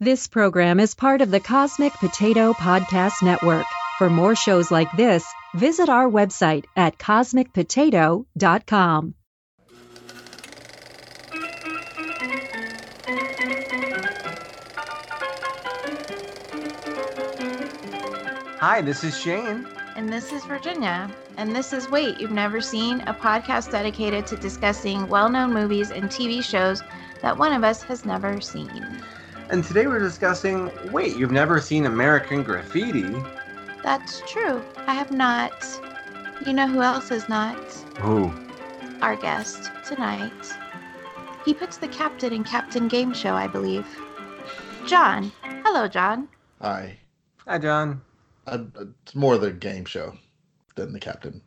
This program is part of the Cosmic Potato Podcast Network. For more shows like this, visit our website at cosmicpotato.com. Hi, this is Shane. And this is Virginia. And this is Wait, You've Never Seen, a podcast dedicated to discussing well known movies and TV shows that one of us has never seen. And today we're discussing Wait, You've Never Seen American Graffiti? That's true. I have not. You know who else is not? Who? Our guest tonight. He puts the captain in Captain Game Show, I believe. John. Hello, John. Hi. Hi, John. I, it's more the game show than the captain.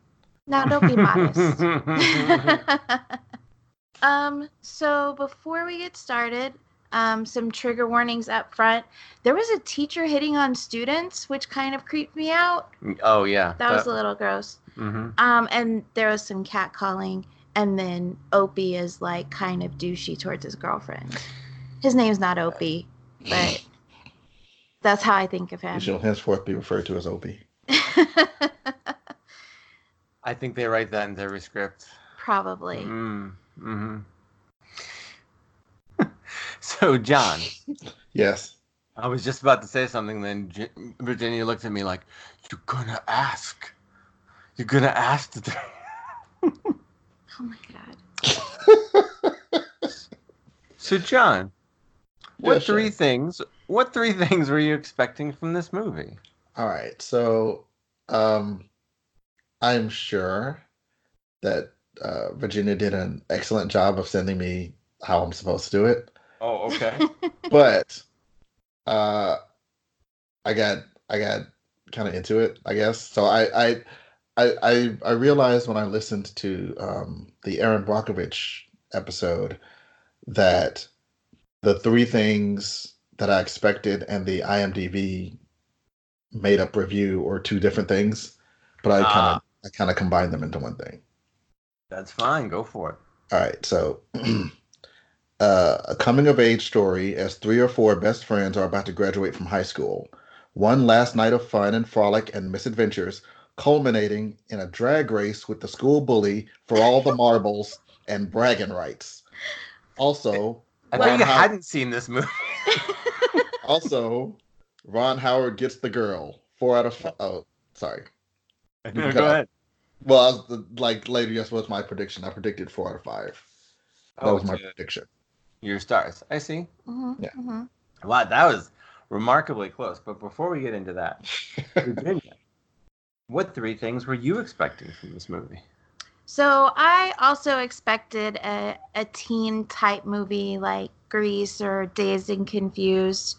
Now, don't be modest. um, so before we get started, um, some trigger warnings up front. There was a teacher hitting on students, which kind of creeped me out. oh, yeah. That was a little gross. hmm Um, and there was some cat calling, and then Opie is like kind of douchey towards his girlfriend. His name's not Opie, but that's how I think of him. He shall henceforth be referred to as Opie. I think they write that in every script. Probably. Mm, hmm so, John, Yes. I was just about to say something, then Virginia looked at me like, You're gonna ask. You're gonna ask today. Oh my god. So, John, what Yes, three Shane. things? What three things were you expecting from this movie? All right. So, um, I'm sure that uh, Virginia did an excellent job of sending me how I'm supposed to do it, Oh, okay. but uh, I got I got kind of into it, I guess. So I I I I, I realized when I listened to um, the Erin Brockovich episode that the three things that I expected and the IMDb made up review are two different things, but I kind Ah. of I kind of combined them into one thing. That's fine. Go for it. All right, so uh, a coming of age story as three or four best friends are about to graduate from high school. One last night of fun and frolic and misadventures, culminating in a drag race with the school bully for all the marbles and bragging rights. Also, I Ron thought you How- hadn't seen this movie. also, Ron Howard gets the girl. Four out of five. Oh, sorry. no, go out. ahead. Well, I was, like later, yes, was my prediction. I predicted four out of five. That Oh, was my to prediction. Your stars. I see. Mhm, Yeah. mhm. Wow, that was remarkably close. But before we get into that, Virginia, what three things were you expecting from this movie? So I also expected a, a teen type movie like Grease or Dazed and Confused.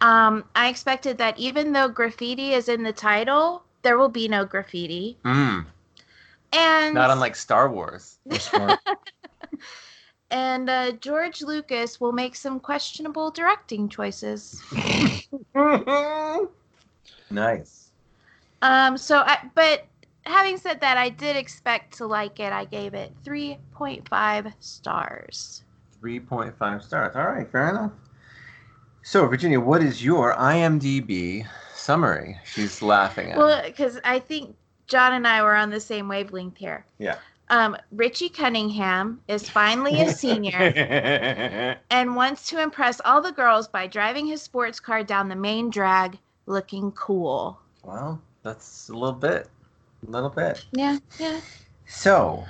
Um, I expected that even though graffiti is in the title, there will be no graffiti. Mm, And not unlike Star Wars. And uh, George Lucas will make some questionable directing choices. nice. Um, so I, but having said that, I did expect to like it. I gave it 3.5 stars. 3.5 stars. All right, fair enough. So, Virginia, what is your IMDb summary? She's laughing at. Well, because I think John and I were on the same wavelength here. Yeah. Um, Richie Cunningham is finally a senior and wants to impress all the girls by driving his sports car down the main drag looking cool. well, that's a little bit. A little bit. Yeah, yeah. So,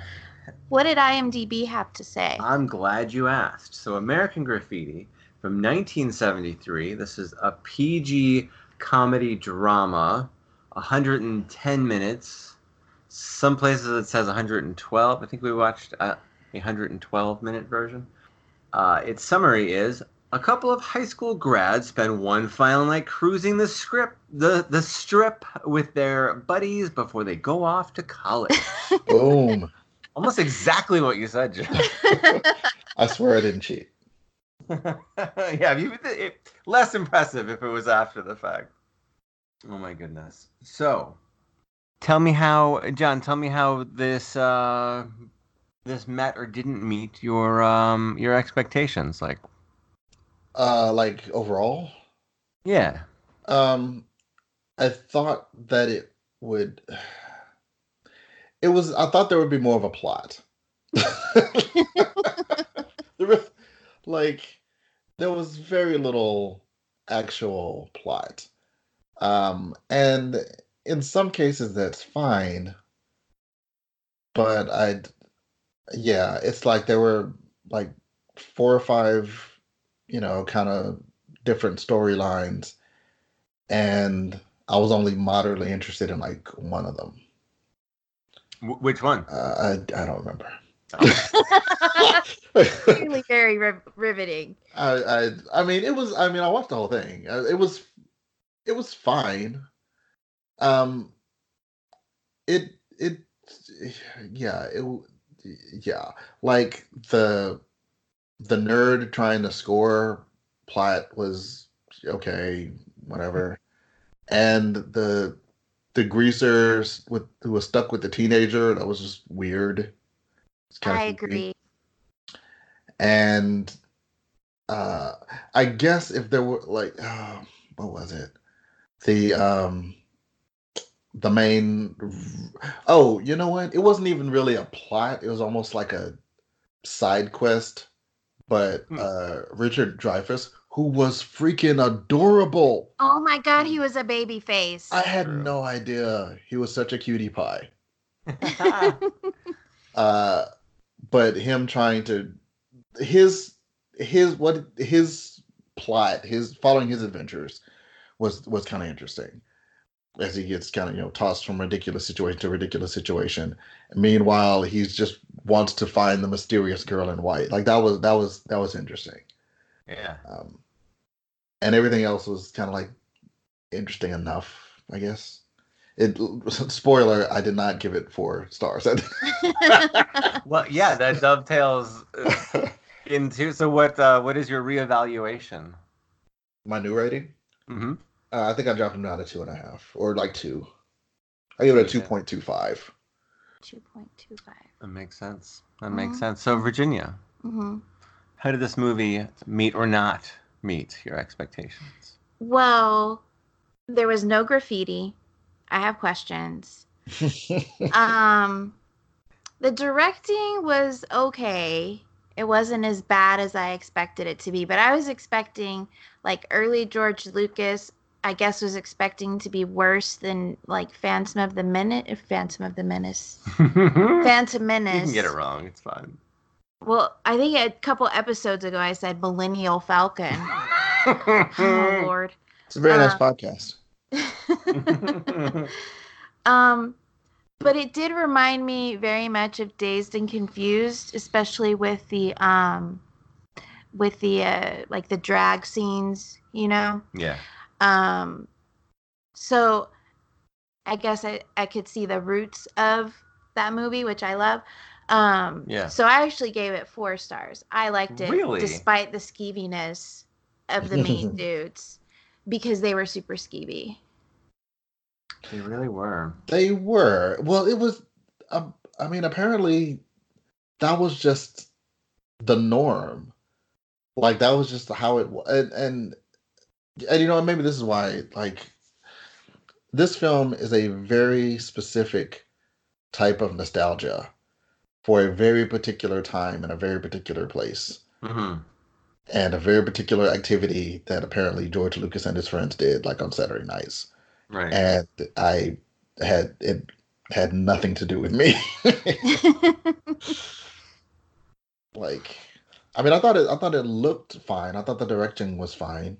What did IMDb have to say? I'm glad you asked. So, American Graffiti from 1973. This is a PG comedy drama, 110 minutes. Some places it says 112. I think we watched a 112 minute version. Uh, its summary is a couple of high school grads spend one final night cruising the script the the strip with their buddies before they go off to college. Boom. Almost exactly what you said, Joe. I swear I didn't cheat. yeah, you, it, less impressive if it was after the fact. Oh my goodness. So, tell me how, John. Tell me how this uh, this met or didn't meet your um your expectations. Like, Uh, like overall, Yeah. Um, I thought that it would. It was. I thought there would be more of a plot. There was- like, there was very little actual plot. Um, and in some cases, that's fine. But I, yeah, it's like there were like four or five, you know, kind of different storylines, and I was only moderately interested in like one of them. Which one? Uh, I I don't remember. really very riv- riveting. I, I I mean it was I mean I watched the whole thing. Uh, It was it was fine. Um it it yeah, it yeah, like the the nerd trying to score plot was okay, whatever. And the the greasers with who was stuck with the teenager, that was just weird. It's I agree. and uh i guess if there were like uh, what was it the um the main oh you know what? It wasn't even really a plot. It was almost like a side quest. But Hmm. uh richard dreyfuss who was freaking adorable. Oh my god, he was a baby face. i had True. no idea. He was such a cutie pie. Uh but him trying to his his what his plot his following his adventures was was kind of interesting as he gets kind of you know tossed from ridiculous situation to ridiculous situation meanwhile he's just wants to find the mysterious girl in white like that was that was that was interesting yeah. um and everything else was kind of like interesting enough i guess it spoiler i did not give it four stars Well, yeah, that dovetails into. So, what? Uh, what is your reevaluation? my new rating Mm-hmm. Uh, i think i dropped him down to two and a half or like two i give it a 2.25 Two point two five. That makes sense. That makes Mhm. sense. So, Virginia, Mm-hmm. how did this movie meet or not meet your expectations? Well, there was no graffiti. I have questions. Um, the directing was okay. It wasn't as bad as I expected it to be, but I was expecting like early George Lucas. I guess was expecting to be worse than like Phantom of the Minute, Phantom of the Menace, Phantom Menace. can get it wrong. It's fine. Well, I think a couple episodes ago I said Millennial Falcon. oh Lord. it's a very nice Uh, podcast um, but it did remind me very much of Dazed and Confused, especially with the um, with the uh, like the drag scenes, you know. yeah. Um, so I guess I I could see the roots of that movie, which I love. Um, Yeah. So I actually gave it four stars. I liked it Really? despite the skeeviness of the main dudes because they were super skeevy. They really were. they were well it was um, i mean apparently that was just the norm like that was just how it was and, and and you know maybe this is why like this film is a very specific type of nostalgia for a very particular time and a very particular place hmm and a very particular activity that apparently George Lucas and his friends did, like on Saturday nights. Right. And I had it had nothing to do with me. like, I mean, I thought it. I thought it looked fine. I thought the directing was fine.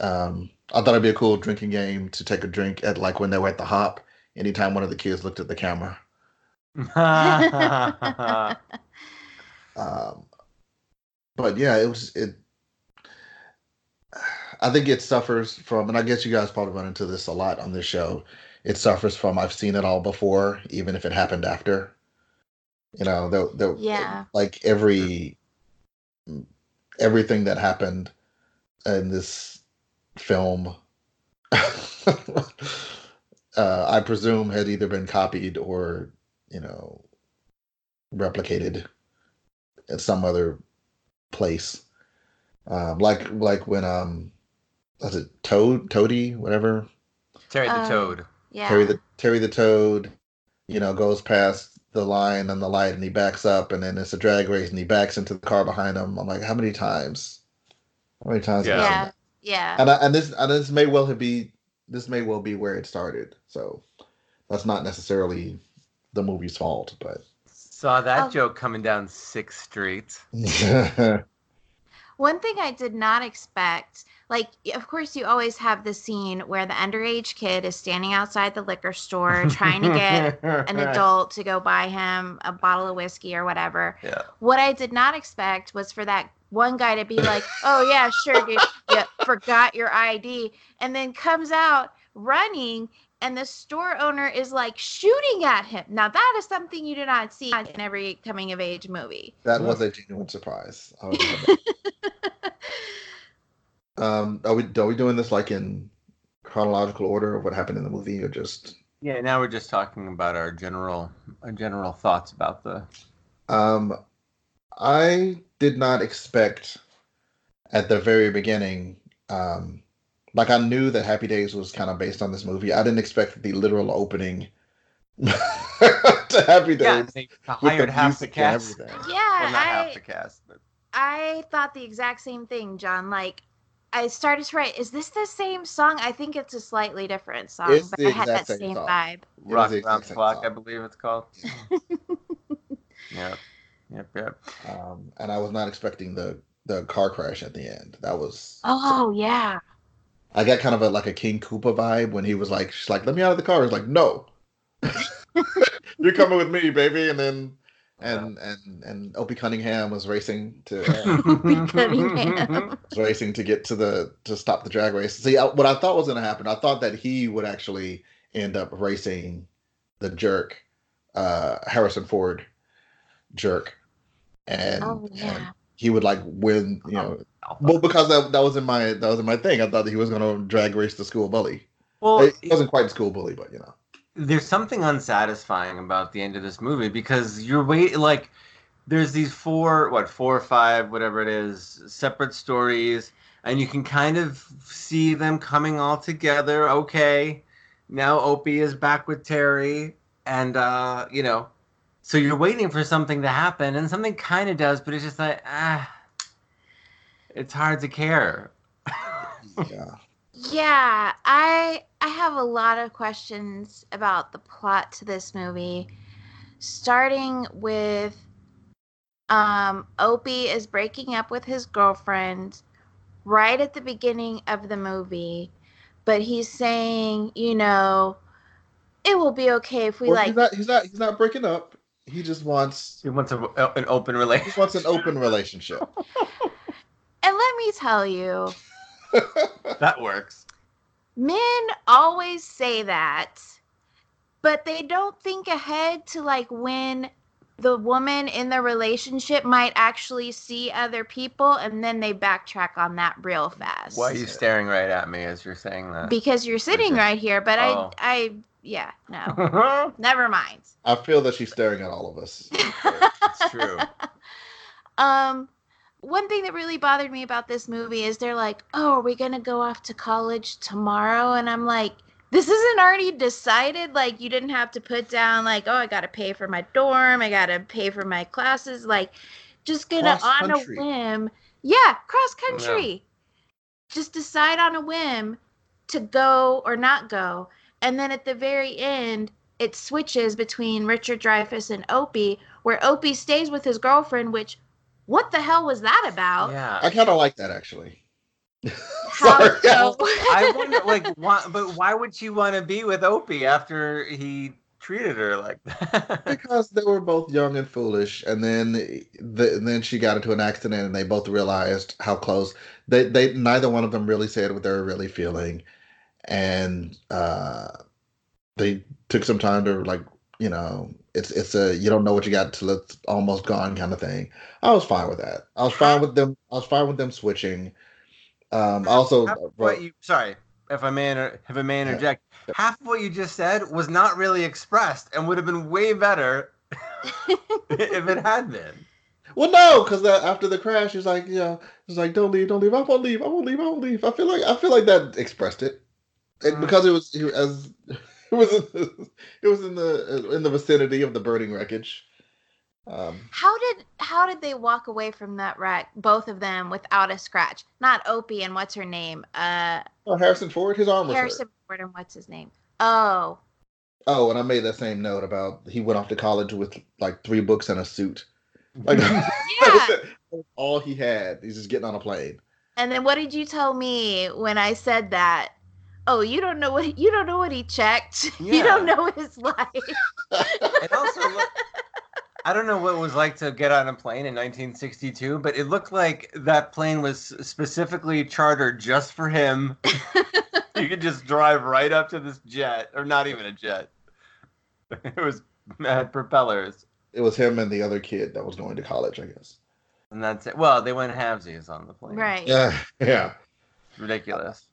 Um, I thought it'd be a cool drinking game to take a drink at, like when they were at the hop. Anytime one of the kids looked at the camera. Um, but yeah, it was it. I think it suffers from, and I guess you guys probably run into this a lot on this show. It suffers from I've seen it all before, even if it happened after. You know, the the Yeah. like every everything that happened in this film, uh, I presume had either been copied or you know replicated at some other place. Um, like like when um was it Toad, Toady, whatever. Terry the Uh, Toad. Yeah. Terry the Terry the Toad, you know, goes past the line and the light, and he backs up, and then it's a drag race, and he backs into the car behind him. I'm like, how many times? How many times? have I seen yeah. That? Yeah. And I, and this and this may well be this may well be where it started. So that's not necessarily the movie's fault, but Saw that Oh. joke coming down Sixth Street. One thing I did not expect, like, of course, you always have the scene where the underage kid is standing outside the liquor store trying to get an adult to go buy him a bottle of whiskey or whatever. Yeah. What I did not expect was for that one guy to be like, "Oh yeah, sure, dude, you forgot your ID," and then comes out running, and the store owner is like shooting at him. Now that is something you do not see in every coming of age movie. that was a genuine surprise. Um, are we are we doing this like in chronological order of what happened in the movie, or just? Yeah, now we're just talking about our general our general thoughts about the Um, I did not expect at the very beginning. Um, like I knew that Happy Days was kind of based on this movie. I didn't expect the literal opening to Happy Yeah, Days they with hired half the cast. Yeah, Well, not I half the cast, but I thought the exact same thing, John. Like. I started to write, is this the same song? I think it's a slightly different song, It's but I had that same same vibe. was Rock the Around the Clock. I believe it's called. yep. Yep, yep. Um, and I was not expecting the the car crash at the end. That was Oh yeah. I got kind of a like a King Koopa vibe when he was like, she's like, let me out of the car. He's like, no, you're coming with me, baby. And then and and and Opie Cunningham was racing to uh, Cunningham. was racing to get to the to stop the drag race. See, I, what I thought was going to happen, I thought that he would actually end up racing the jerk, uh, Harrison Ford, jerk, and, oh and he would like win, you know. Well, because that, that was in my that was in my thing. I thought that he was going to drag race the school bully. well, it wasn't quite school bully, but you know. there's something unsatisfying about the end of this movie because you're wait like there's these four what four or five whatever it is separate stories and you can kind of see them coming all together okay now opie is back with terry and uh you know so you're waiting for something to happen and something kind of does but it's just like ah it's hard to care Yeah. Yeah, I I have a lot of questions about the plot to this movie. Starting with um Opie is breaking up with his girlfriend right at the beginning of the movie, but he's saying, you know, it will be okay if we Well, like he's not. He's not. He's not breaking up. He just wants. he wants a, an open He relationship just wants an open relationship. And let me tell you, that works men always say that but they don't think ahead to like when the woman in the relationship might actually see other people and then they backtrack on that real fast Why are you staring right at me as you're saying that? because you're sitting Okay. right here but Oh. i i yeah no. Never mind. I feel that she's staring at all of us. it's true. um one thing that really bothered me about this movie is they're like oh are we gonna go off to college tomorrow? And i'm like this isn't already decided. Like you didn't have to put down like oh i gotta pay for my dorm. I gotta pay for my classes. Like just gonna Cross on a whim yeah cross country. Just decide on a whim to go or not go and then at the very end it switches between richard dreyfuss and opie where opie stays with his girlfriend which what the hell was that about Yeah. I kind of like that actually. Sorry. so? I wonder, like, why, but why would she want to be with Opie after he treated her like that? because they were both young and foolish, and then the, and then she got into an accident, and they both realized how close. They they neither one of them really said what they were really feeling, and uh, they took some time to like you know it's it's a you don't know what you got till it's almost gone kind of thing. I was fine with that. I was fine with them. I was fine with them switching. Um, also, Half you, sorry, if I may, inter, if I may interject, half of what you just said was not really expressed and would have been way better if it had been. Well, no, because after the crash, he's like, yeah, he's like, don't leave, don't leave, I won't leave, I won't leave, I won't leave. I feel like I feel like that expressed it, it Mm. because it was it, as it was in the, it was in the in the vicinity of the burning wreckage. Um, How did how did they walk away from that wreck, both of them, without a scratch? Not Opie and what's her name? Uh, oh, Harrison Ford, his arm was Harrison hurt. Ford and what's his name? Oh, Oh, and I made that same note about he went off to college with like three books and a suit. Like yeah. all he had. He's just getting on a plane. And then what did you tell me when I said that? Oh, you don't know what you don't know what he checked. You don't know his life. It also look, I don't know what it was like to get on a plane in 1962, but it looked like that plane was specifically chartered just for him. you could just drive right up to this jet, or not even a jet. It was mad propellers, It was him and the other kid that was going to college, I guess. and that's it. Well, they went halvesies on the plane. right. Yeah, yeah. Ridiculous.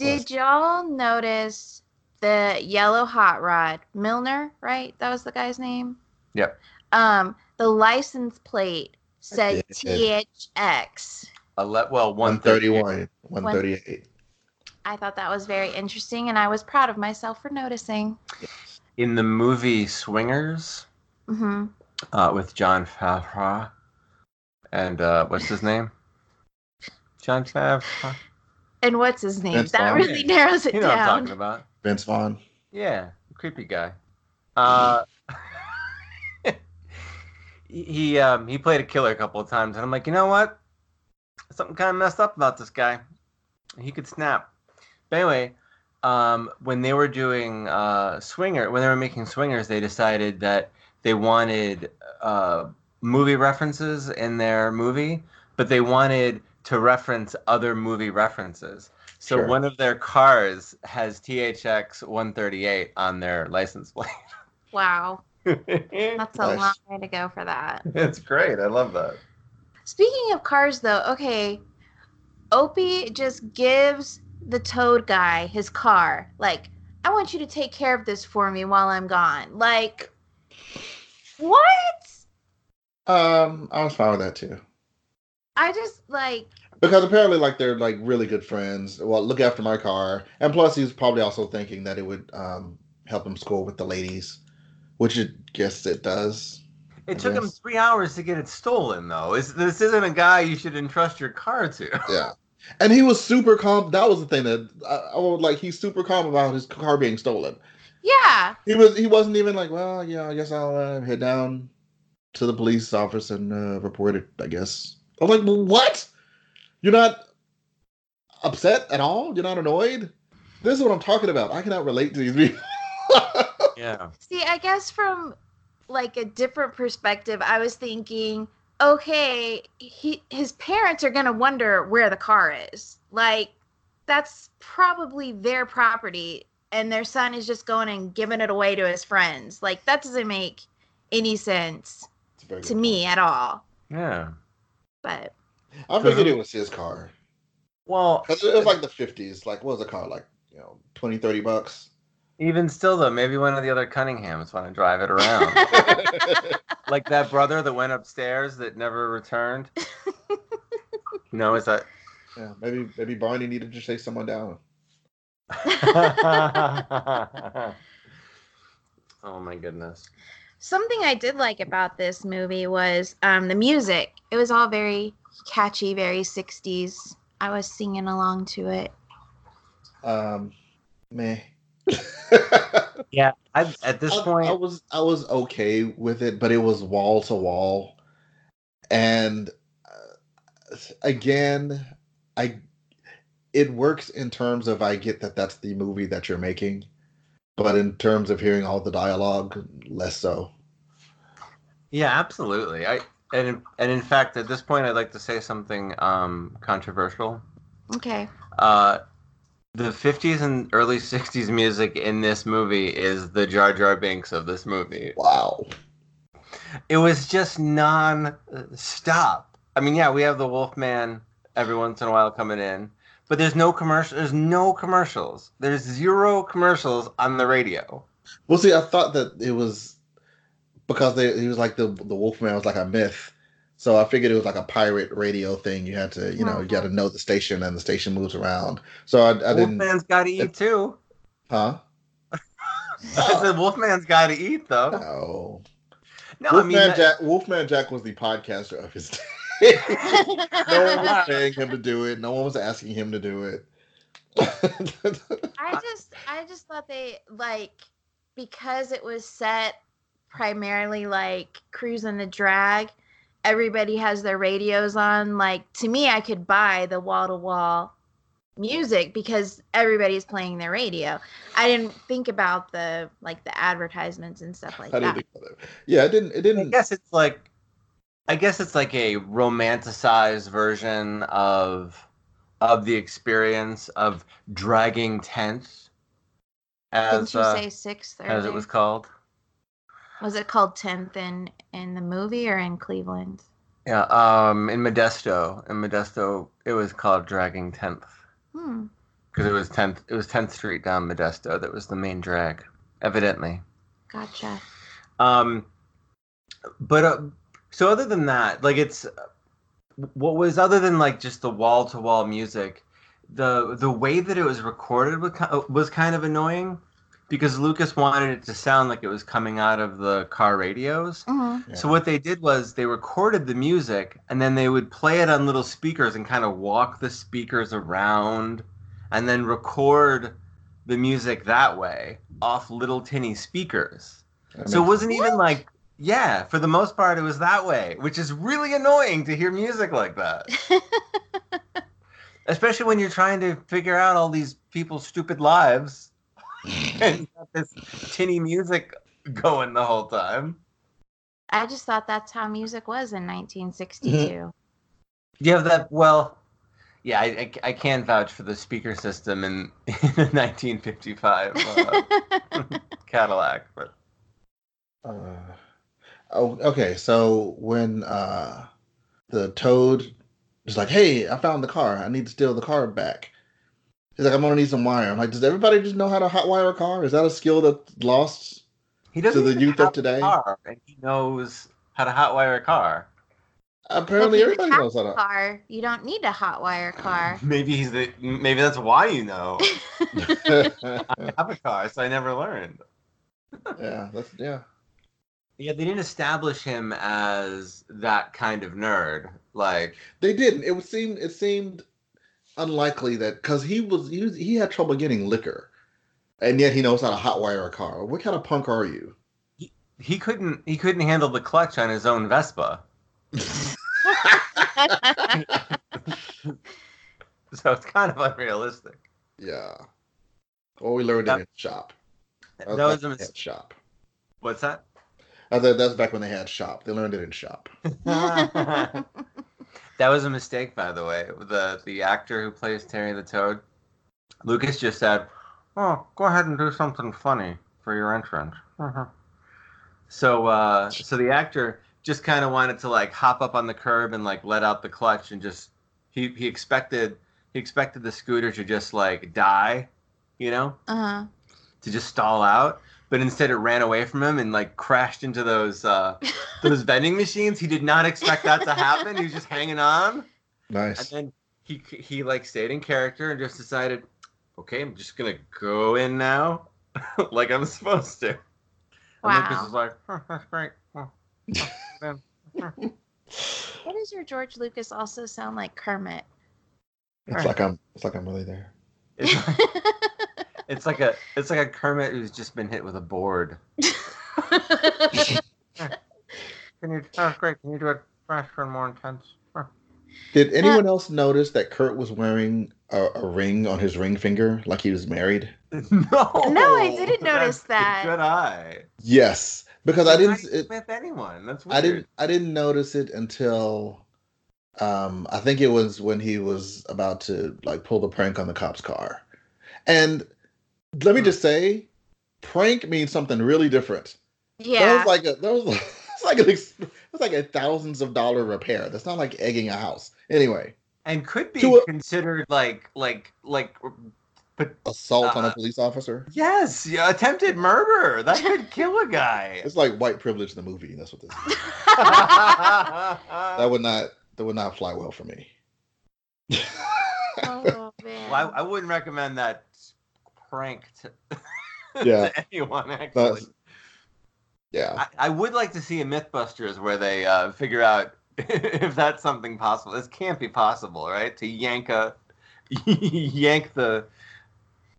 Did y'all notice the yellow hot rod Milner? Right, that was the guy's name. Yep. Um, the license plate said. THX. Ele- well, 131, 138. I thought that was very interesting, and I was proud of myself for noticing. In the movie Swingers hmm uh, with Jon Favreau and uh, what's his name? Jon Favreau. And what's his name? Vince that Vaughn. really narrows it You know what I'm down. talking about. Vince Vaughn. Yeah, creepy guy. Uh, he he, um, he played a killer a couple of times, and I'm like, you know what? Something kind of messed up about this guy. He could snap. But anyway, um, when they were doing uh, Swinger, when they were making Swingers, they decided that they wanted uh, movie references in their movie, but they wanted to reference other movie references. So Sure. one of their cars has THX 138 on their license plate. Wow, that's a Nice. long way to go for that. it's great. I love that. Speaking of cars, though, okay, Opie just gives the Toad guy his car. Like, I want you to take care of this for me while I'm gone. Like, what? Um, I was fine with that too. I just like Because apparently, like they're like really good friends. Well, look after my car, and plus he's probably also thinking that it would um help him score with the ladies, which it guess it does. It I took him three hours to get it stolen, though. Is this isn't a guy you should entrust your car to? Yeah, and he was super calm. That was the thing that I, I was like. He's super calm about his car being stolen. yeah. He was. He wasn't even like, well, yeah, I guess I'll uh, head down to the police office and uh, report it. I guess. I was like, well, what? You're not upset at all? You're not annoyed? This is what I'm talking about. I cannot relate to these people. Yeah. See, I guess from like a different perspective, I was thinking, okay, he his parents are gonna wonder where the car is. Like, that's probably their property, and their son is just going and giving it away to his friends. Like, that doesn't make any sense It's a very to good me at all. Yeah. But point. I figured it was his car. Well, 'Cause it was like the 50s. Like, what was the car? Like, you know, 20, 30 bucks? even still, though, maybe one of the other Cunninghams want to drive it around. like that brother that went upstairs that never returned. no, is that? yeah, maybe maybe Barney needed to chase someone down. oh my goodness. Something I did like about this movie was um, the music. It was all very catchy, very 60s. I was singing along to it. Um, meh. Yeah. I, at this I, point, I was I was okay with it, but it was wall to wall, and uh, again, I it works in terms of I get that that's the movie that you're making, but in terms of hearing all the dialogue, less so. Yeah, absolutely. I and in, and in fact, at this point, I'd like to say something um, controversial. Okay. Uh, the 50s and early 60s music in this movie is the Jar Jar Binks of this movie. Wow. It was just non-stop. I mean, yeah, we have the Wolfman every once in a while coming in, but there's no commercial. There's no commercials. There's zero commercials on the radio. Well, see, I thought that it was because they he was like the the Wolfman was like a myth, So I figured it was like a pirate radio thing. You had to, you know, you got to Mhm. know the station and the station moves around. So I, I didn't, Wolfman's got to eat too. huh? I said Wolfman's got to eat though. No. No, I mean that- Jack. Wolfman Jack was the podcaster of his day. no one was paying him to do it. No one was asking him to do it. I just I just thought they like because it was set primarily like cruising the drag, everybody has their radios on. Like to me I could buy the wall to wall music because everybody's playing their radio. I didn't think about the like the advertisements and stuff like I didn't that. think about it. Yeah, it didn't. It I didn't. guess it's like I guess it's like a romanticized version of of the experience of dragging tents Didn't as you uh, say sixth as it was called. Was it called tenth in in the movie or in Cleveland? Yeah, um in Modesto, in Modesto it was called Dragging 10th Hmm. because it was 10th it was 10th Street down Modesto that was the main drag evidently. Gotcha. Um, but uh, so other than that, like it's what was other than like just the wall to wall music, the the way that it was recorded was kind of annoying because Lucas wanted it to sound like it was coming out of the car radios. hmm Yeah. So what they did was they recorded the music and then they would play it on little speakers and kind of walk the speakers around and then record the music that way off little tinny speakers. That So it wasn't even like, yeah, for the most part, it was that way, which is really annoying to hear music like that. Especially when you're trying to figure out all these people's stupid lives and got this tinny music going the whole time. I just thought that's how music was in 1962. You have that, well, yeah, I, I, I can vouch for the speaker system in, in the 1955 uh, Cadillac, but Uh, oh, okay. So when uh, the toad is like, "Hey, I found the car. I need to steal the car back." He's like, "I'm gonna need some wire." I'm like, "Does everybody just know how to hotwire a car? Is that a skill that's lost?" he doesn't To the even youth of have a today? car, and he knows how to hotwire a car. Apparently, If you everybody knows how to. car. You don't need a hot wire car. Maybe he's the. Maybe that's why you know. I have a car, so I never learned. yeah, that's yeah. Yeah, they didn't establish him as that kind of nerd. Like, They didn't. It would seem it seemed unlikely that because he was he was, he had trouble getting liquor, and yet he knows how to hotwire a car. What kind of punk are you? he he couldn't. He couldn't handle the clutch on his own Vespa. So it's kind of unrealistic. yeah. Well, we learned it in shop. That That was a when they mis- shop. What's that? I was back when they had shop. They learned it in shop. that was a mistake, by the way. The the actor who plays Terry the Toad, Lucas just said, "Oh, go ahead and do something funny for your entrance." Uh-huh. So, uh, so the actor just kind of wanted to like hop up on the curb and like let out the clutch and just he he expected he expected the scooter to just like die, you know, uh-huh. to just stall out. But instead, it ran away from him and like crashed into those uh, those vending machines. He did not expect that to happen. He was just hanging on, Nice. and then he he like stayed in character and just decided, okay, I'm just gonna go in now, like I'm supposed to. And Lucas Wow. was like, oh, that's great. Oh, man. Why does your George Lucas also sound like Kermit? It's like I'm. It's like I'm really there. It's like, it's like a it's like a Kermit who's just been hit with a board. Can you? Oh, great. Can you do it faster and more intense? Did anyone else notice that Kurt was wearing a, a ring on his ring finger, like he was married? No, No, I didn't notice that. Good eye. Yes, because I didn't. Not It, with anyone. That's weird. I didn't. I didn't notice it until. Um, I think it was when he was about to like pull the prank on the cop's car, and let me Hmm. just say, prank means something really different. That yeah. was like a that was it's like an ex- it's like a thousands of dollar repair. That's not like egging a house. Anyway, and could be a- considered like like like But Assault on Uh, a police officer. yes, yeah, attempted murder. That could kill a guy. It's like white privilege in the movie. That's what this is. That would not that would not fly well for me. oh man. I, I wouldn't recommend that prank to, Yeah. to anyone. Actually, That's- yeah. I, I would like to see a MythBusters where they uh, figure out if that's something possible. This can't be possible, right? To yank a yank the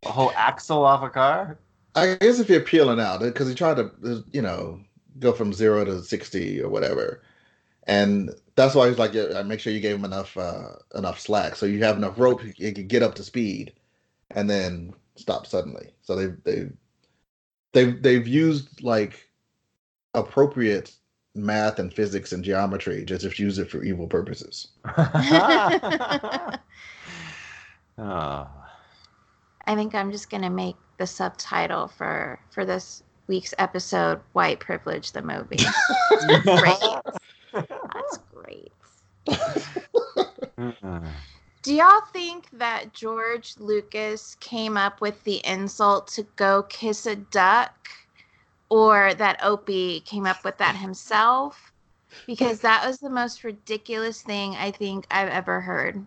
whole axle off a car. I guess if you're peeling out, because he tried to, you know, go from zero to sixty or whatever, and that's why he's like, yeah, make sure you gave him enough uh, enough slack, so you have enough rope, you can get up to speed, and then stop suddenly. So they they they they've used like appropriate math and physics and geometry, just to use it for evil purposes. oh. I think I'm just gonna make the subtitle for for this week's episode "White Privilege the Movie." great. That's great. Uh-uh. Do y'all think that George Lucas came up with the insult to go kiss a duck, or that Opie came up with that himself? Because that was the most ridiculous thing I think I've ever heard.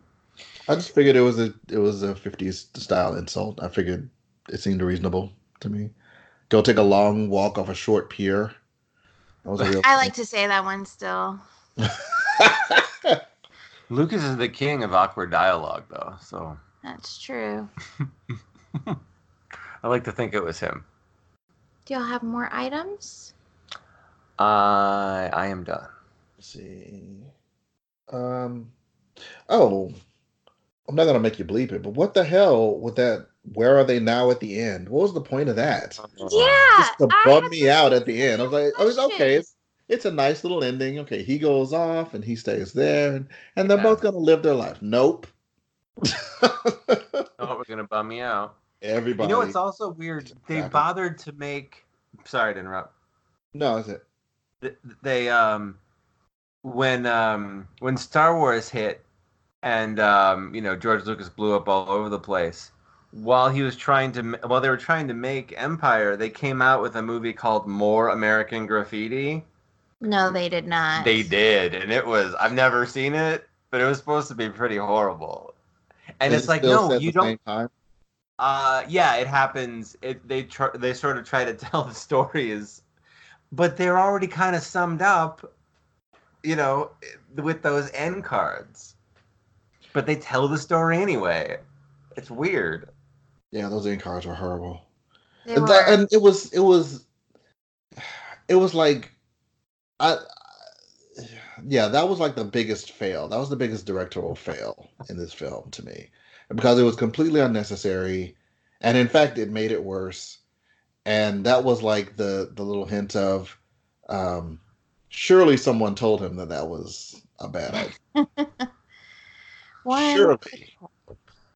I just figured it was a it was a '50s style insult. I figured it seemed reasonable to me. Go take a long walk off a short pier. That was a real. I like to say that one still. Lucas is the king of awkward dialogue, though, so That's true. I like to think it was him. Do y'all have more items? I I am done. Let's see. Um. Oh, I'm not gonna make you bleep it, but what the hell with that? Where are they now at the end? What was the point of that? Yeah. Just to I bum me out at the end. I was like, I was okay. It's, it's a nice little ending. Okay, he goes off and he stays there, and, and they're Yeah. both gonna live their life. Nope. Oh, we're gonna bum me out. Everybody. You know what's also weird? They Exactly. bothered to make. Sorry to interrupt. no, is it? Th- They um, when um when Star Wars hit, and um you know George Lucas blew up all over the place. While he was trying to, while they were trying to make Empire, they came out with a movie called More American Graffiti. No, they did not. They did, and it was. I've never seen it, but it was supposed to be pretty horrible. And Is it's it like, no, you the don't. Same time? Uh, yeah, it happens. It they tr- they sort of try to tell the stories, but they're already kind of summed up, you know, with those end cards. But they tell the story anyway. It's weird. Yeah, those end cards were horrible. They and, were. that, and it was it was it was like I yeah that was like the biggest fail. That was the biggest directorial fail in this film to me because it was completely unnecessary and in fact it made it worse. And that was like the the little hint of um surely someone told him that that was a bad idea. One- surely.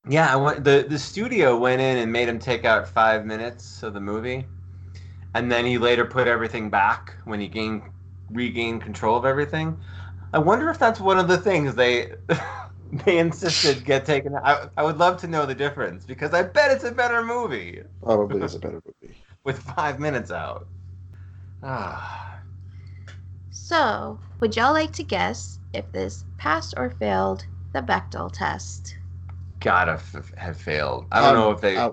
Yeah, I went, the the studio went in and made him take out five minutes of the movie, and then he later put everything back when he gained regained control of everything. I wonder if that's one of the things they they insisted get taken. I I would love to know the difference because I bet it's a better movie probably is a better movie with five minutes out. Ah, So, would y'all like to guess if this passed or failed the Bechdel test? gotta f- have failed. I don't Um, know if they. I-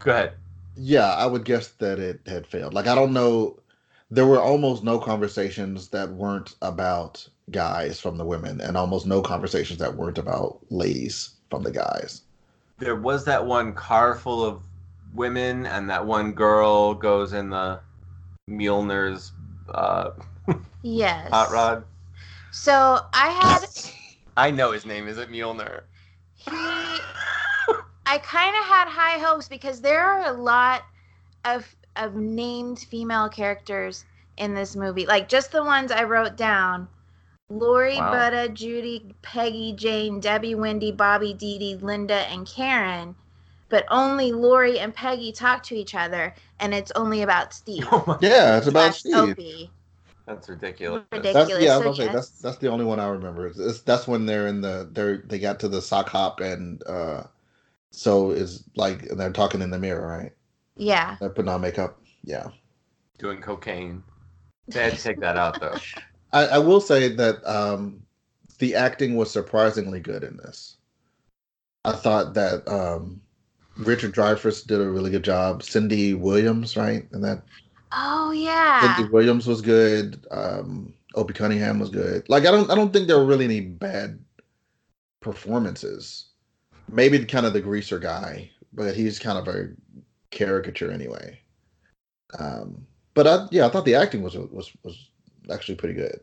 Go ahead. Yeah, I would guess that it had failed. Like I don't know, there were almost no conversations that weren't about guys from the women, and almost no conversations that weren't about ladies from the guys. there was that one car full of women, and that one girl goes in the Mjolnir's uh, Yes. hot rod. So, I had I know his name isn't Mjolnir. he I kind of had high hopes because there are a lot of of named female characters in this movie. Like just the ones I wrote down. Laurie, Wow. Budda, Judy, Peggy, Jane, Debbie, Wendy, Bobby, Dee Dee, Linda, and Karen. But only Laurie and Peggy talk to each other, and it's only about Steve. Oh Yeah, it's about Steve. Opie. that's ridiculous. Ridiculous. That's yeah, I was So gonna say yes. that's that's the only one I remember. It's, it's- that's when they're in the they're they got to the sock hop and uh So it's like and they're talking in the mirror, right? Yeah. They're putting on makeup. Yeah. Doing cocaine. They had to take that out though. I, I will say that um, the acting was surprisingly good in this. I thought that um, Richard Dreyfuss did a really good job. Cindy Williams, right? And that Oh yeah. Cindy Williams was good. Um, Opie Cunningham was good. Like I don't I don't think there were really any bad performances. Maybe kind of the greaser guy, but he's kind of a caricature anyway. Um, but I, yeah, I thought the acting was was was actually pretty good.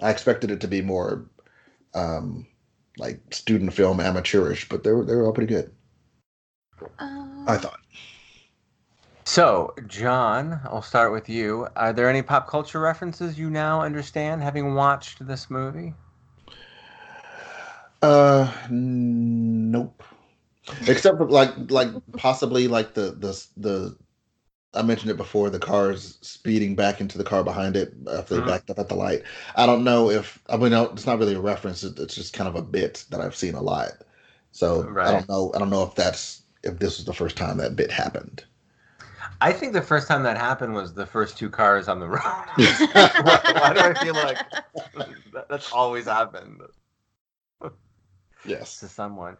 I expected it to be more um, like student film amateurish, but they were they were all pretty good. Um, I thought. So, John, I'll start with you. Are there any pop culture references you now understand having watched this movie? Uh, nope. Except for like like possibly like the the the I mentioned it before the cars speeding back into the car behind it after they Mhm. backed up at the light. I don't know if I mean no, it's not really a reference. It's just kind of a bit that I've seen a lot. So I don't know. I don't know if that's if this was the first time that bit happened. I think the first time that happened was the first two cars on the road. why, why do I feel like that's always happened Yes. to someone?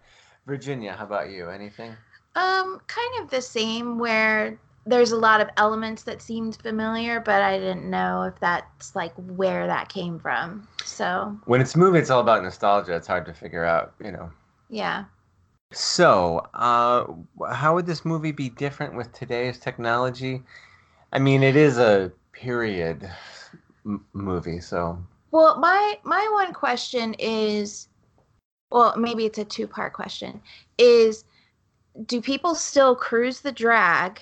Virginia, how about you? Anything? Um, kind of the same where there's a lot of elements that seemed familiar, but I didn't know if that's like where that came from. So When it's a movie, it's all about nostalgia. It's hard to figure out, you know. yeah. So, uh, how would this movie be different with today's technology? I mean, it is a period m- movie, so Well, my my one question is, well, maybe it's a two part question. Is do people still cruise the drag,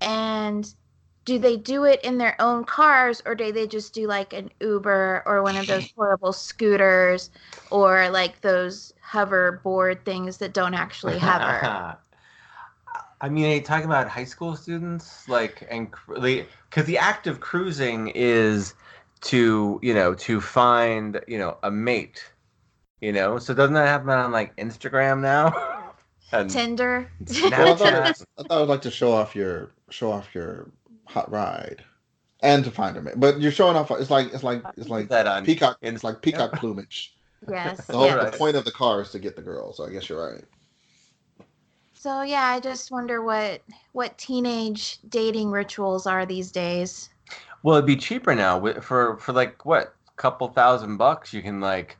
and do they do it in their own cars, or do they just do like an Uber or one of those horrible scooters, or like those hoverboard things that don't actually hover? I mean, are you talking about high school students, like, and because the act of cruising is to, you know, to find, you know, a mate, you know. So doesn't that happen on like Instagram now? and Tinder. Well, I thought, Snapchat. it, I thought it was like to show off your show off your hot ride, and to find a mate. But you're showing off. It's like it's like it's like that on peacock. in- It's like peacock plumage. yes. The whole yes. The point of the car is to get the girl. So I guess you're right. So yeah, I just wonder what what teenage dating rituals are these days. Well, it'd be cheaper now for for like what, couple thousand bucks. You can like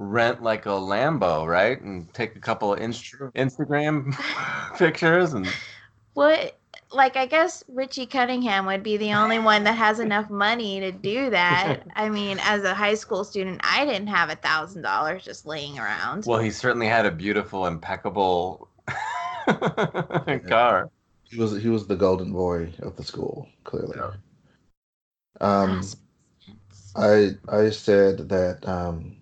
rent like a Lambo, right, and take a couple of in- Instagram pictures and What like I guess Richie Cunningham would be the only one that has enough money to do that. I mean, as a high school student, I didn't have a thousand dollars just laying around. well, he certainly had a beautiful, impeccable car. He was he was the golden boy of the school. Clearly. Yeah. Um, I I said that um,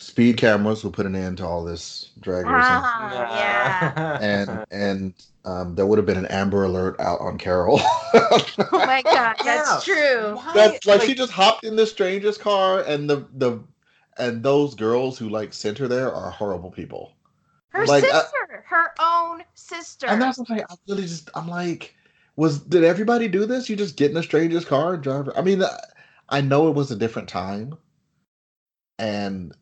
speed cameras will put an end to all this drag racing, Ah, yeah. and and um, there would have been an Amber Alert out on Carol. Oh my god, that's Yeah. true. Why- That's like, she just hopped in the stranger's car, and the the and those girls who like sent her there are horrible people. Her like, I- sister, her own sister. And that's what I'm like, I really just I'm like, was did everybody do this? You just get in a stranger's car and drive? I mean, I know it was a different time, and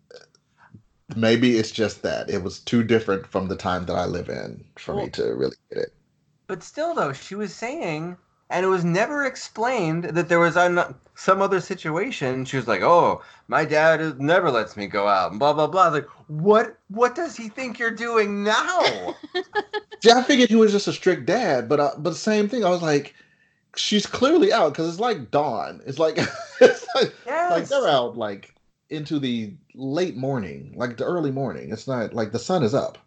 maybe it's just that it was too different from the time that I live in for me to really get it. But still, though, she was saying, and it was never explained that there was un- some other situation. She was like, "Oh, my dad never lets me go out," and blah blah blah. Like, what? What does he think you're doing now? See, I figured he was just a strict dad, but uh, but same thing. I was like, she's clearly out because it's like dawn. It's like it's like, yes. like they're out like into the late morning, like the early morning. It's not like the sun is up.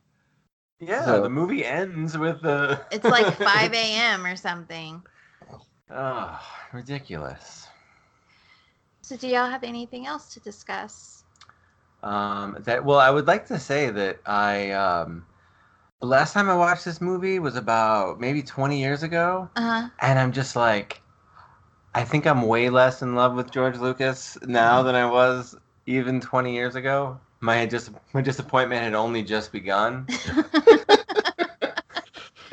Yeah, So- the movie ends with the. It's like 5 a.m. or something. Oh, ridiculous. So, do y'all have anything else to discuss? Um, that well, I would like to say that I um, the last time I watched this movie was about maybe 20 years ago, Uh huh. and I'm just like, I think I'm way less in love with George Lucas now than I was even 20 years ago. my dis- my disappointment had only just begun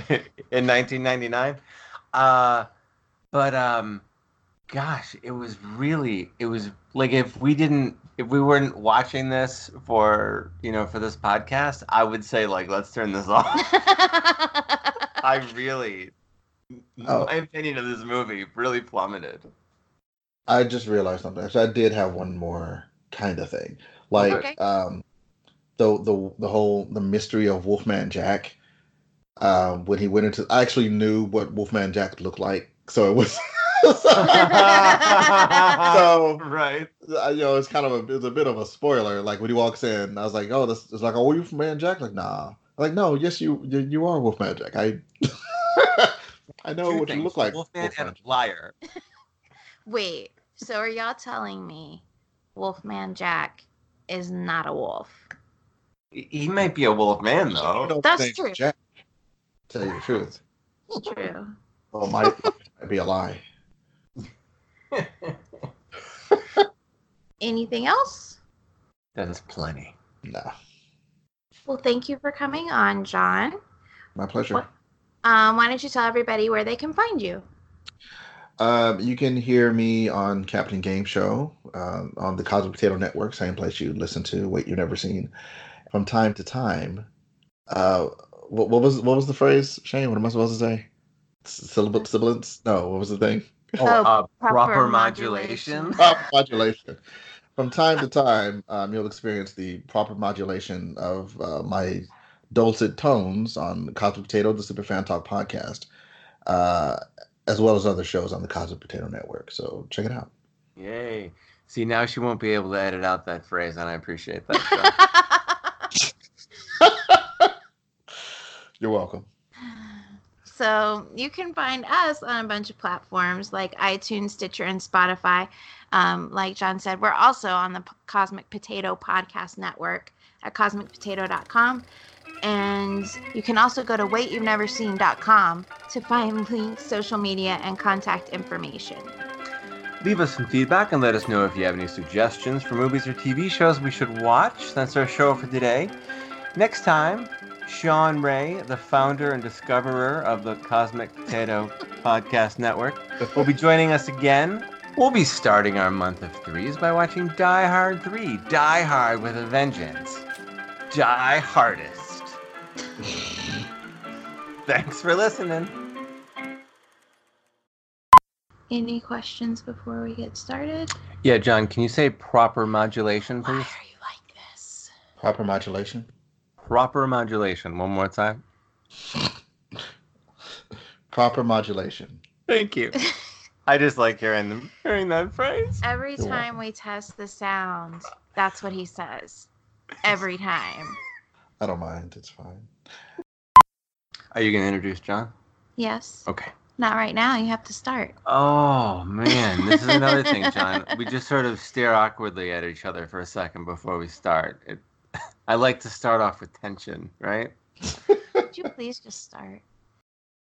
in 1999. Uh, but um, gosh, it was really it was like if we didn't if we weren't watching this for you know for this podcast, I would say like let's turn this off. I really, Oh. my opinion of this movie really plummeted. I just realized something. So I did have one more kind of thing, like Okay. um, the the the whole the mystery of Wolfman Jack. Um, when he went into, I actually knew what Wolfman Jack looked like, so it was. so, right. I- you know, it's kind of a it's a bit of a spoiler. Like when he walks in, I was like, "Oh, this is like, oh, you from Man Jack?" Like, nah. I'm like, no, yes, you you, you are Wolfman Jack. I I know Two what you look like. Wolfman Wolfman and a liar. Wait, so are y'all telling me Wolfman Jack is not a wolf? He he might be a wolf man though. That's true. Jack. Tell you the truth. It's true. Well, it might, might be a lie. Anything else? that is plenty. No. Well, thank you for coming on, John. my pleasure. What- Um, why don't you tell everybody where they can find you? Um, you can hear me on Captain Game Show um, on the Cosmic Potato Network, same place you listen to Wait You've Never Seen. From time to time, uh, what, what was what was the phrase, Shane? What am I supposed to say? Syllable, sibilance? No, what was the thing? Oh, Oh, uh, proper proper, modulation. modulation. Proper modulation. From time to time, um, you'll experience the proper modulation of uh, my dulcet tones on Cosmic Potato, the Super Fan Talk podcast, uh, as well as other shows on the Cosmic Potato Network. So check it out. Yay. See, now she won't be able to edit out that phrase, and I appreciate that. You're welcome. so you can find us on a bunch of platforms like iTunes, Stitcher, and Spotify. Um, like John said, we're also on the P- Cosmic Potato Podcast Network at cosmicpotato.com. And you can also go to waityou'veneverseen.com to find links, social media, and contact information. Leave us some feedback and let us know if you have any suggestions for movies or TV shows we should watch. That's our show for today. Next time, Sean Ray, the founder and discoverer of the Cosmic Potato Podcast Network, will be joining us again. We'll be starting our month of threes by watching Die Hard 3. Die Hard with a Vengeance. Die Hardest. Thanks for listening. Any questions before we get started? Yeah, John, can you say proper modulation, Why are please? you like this? Proper modulation. Proper modulation. One more time. Proper modulation. Thank you. I just like hearing them, hearing that phrase. Every You're time we test the sound, that's what he says. Every time. I don't mind. It's fine. Are you gonna introduce John? Yes. Okay. Not right now. You have to start. Oh man, this is another thing, John. We just sort of stare awkwardly at each other for a second before we start. It, I like to start off with tension, right? Could you please just start?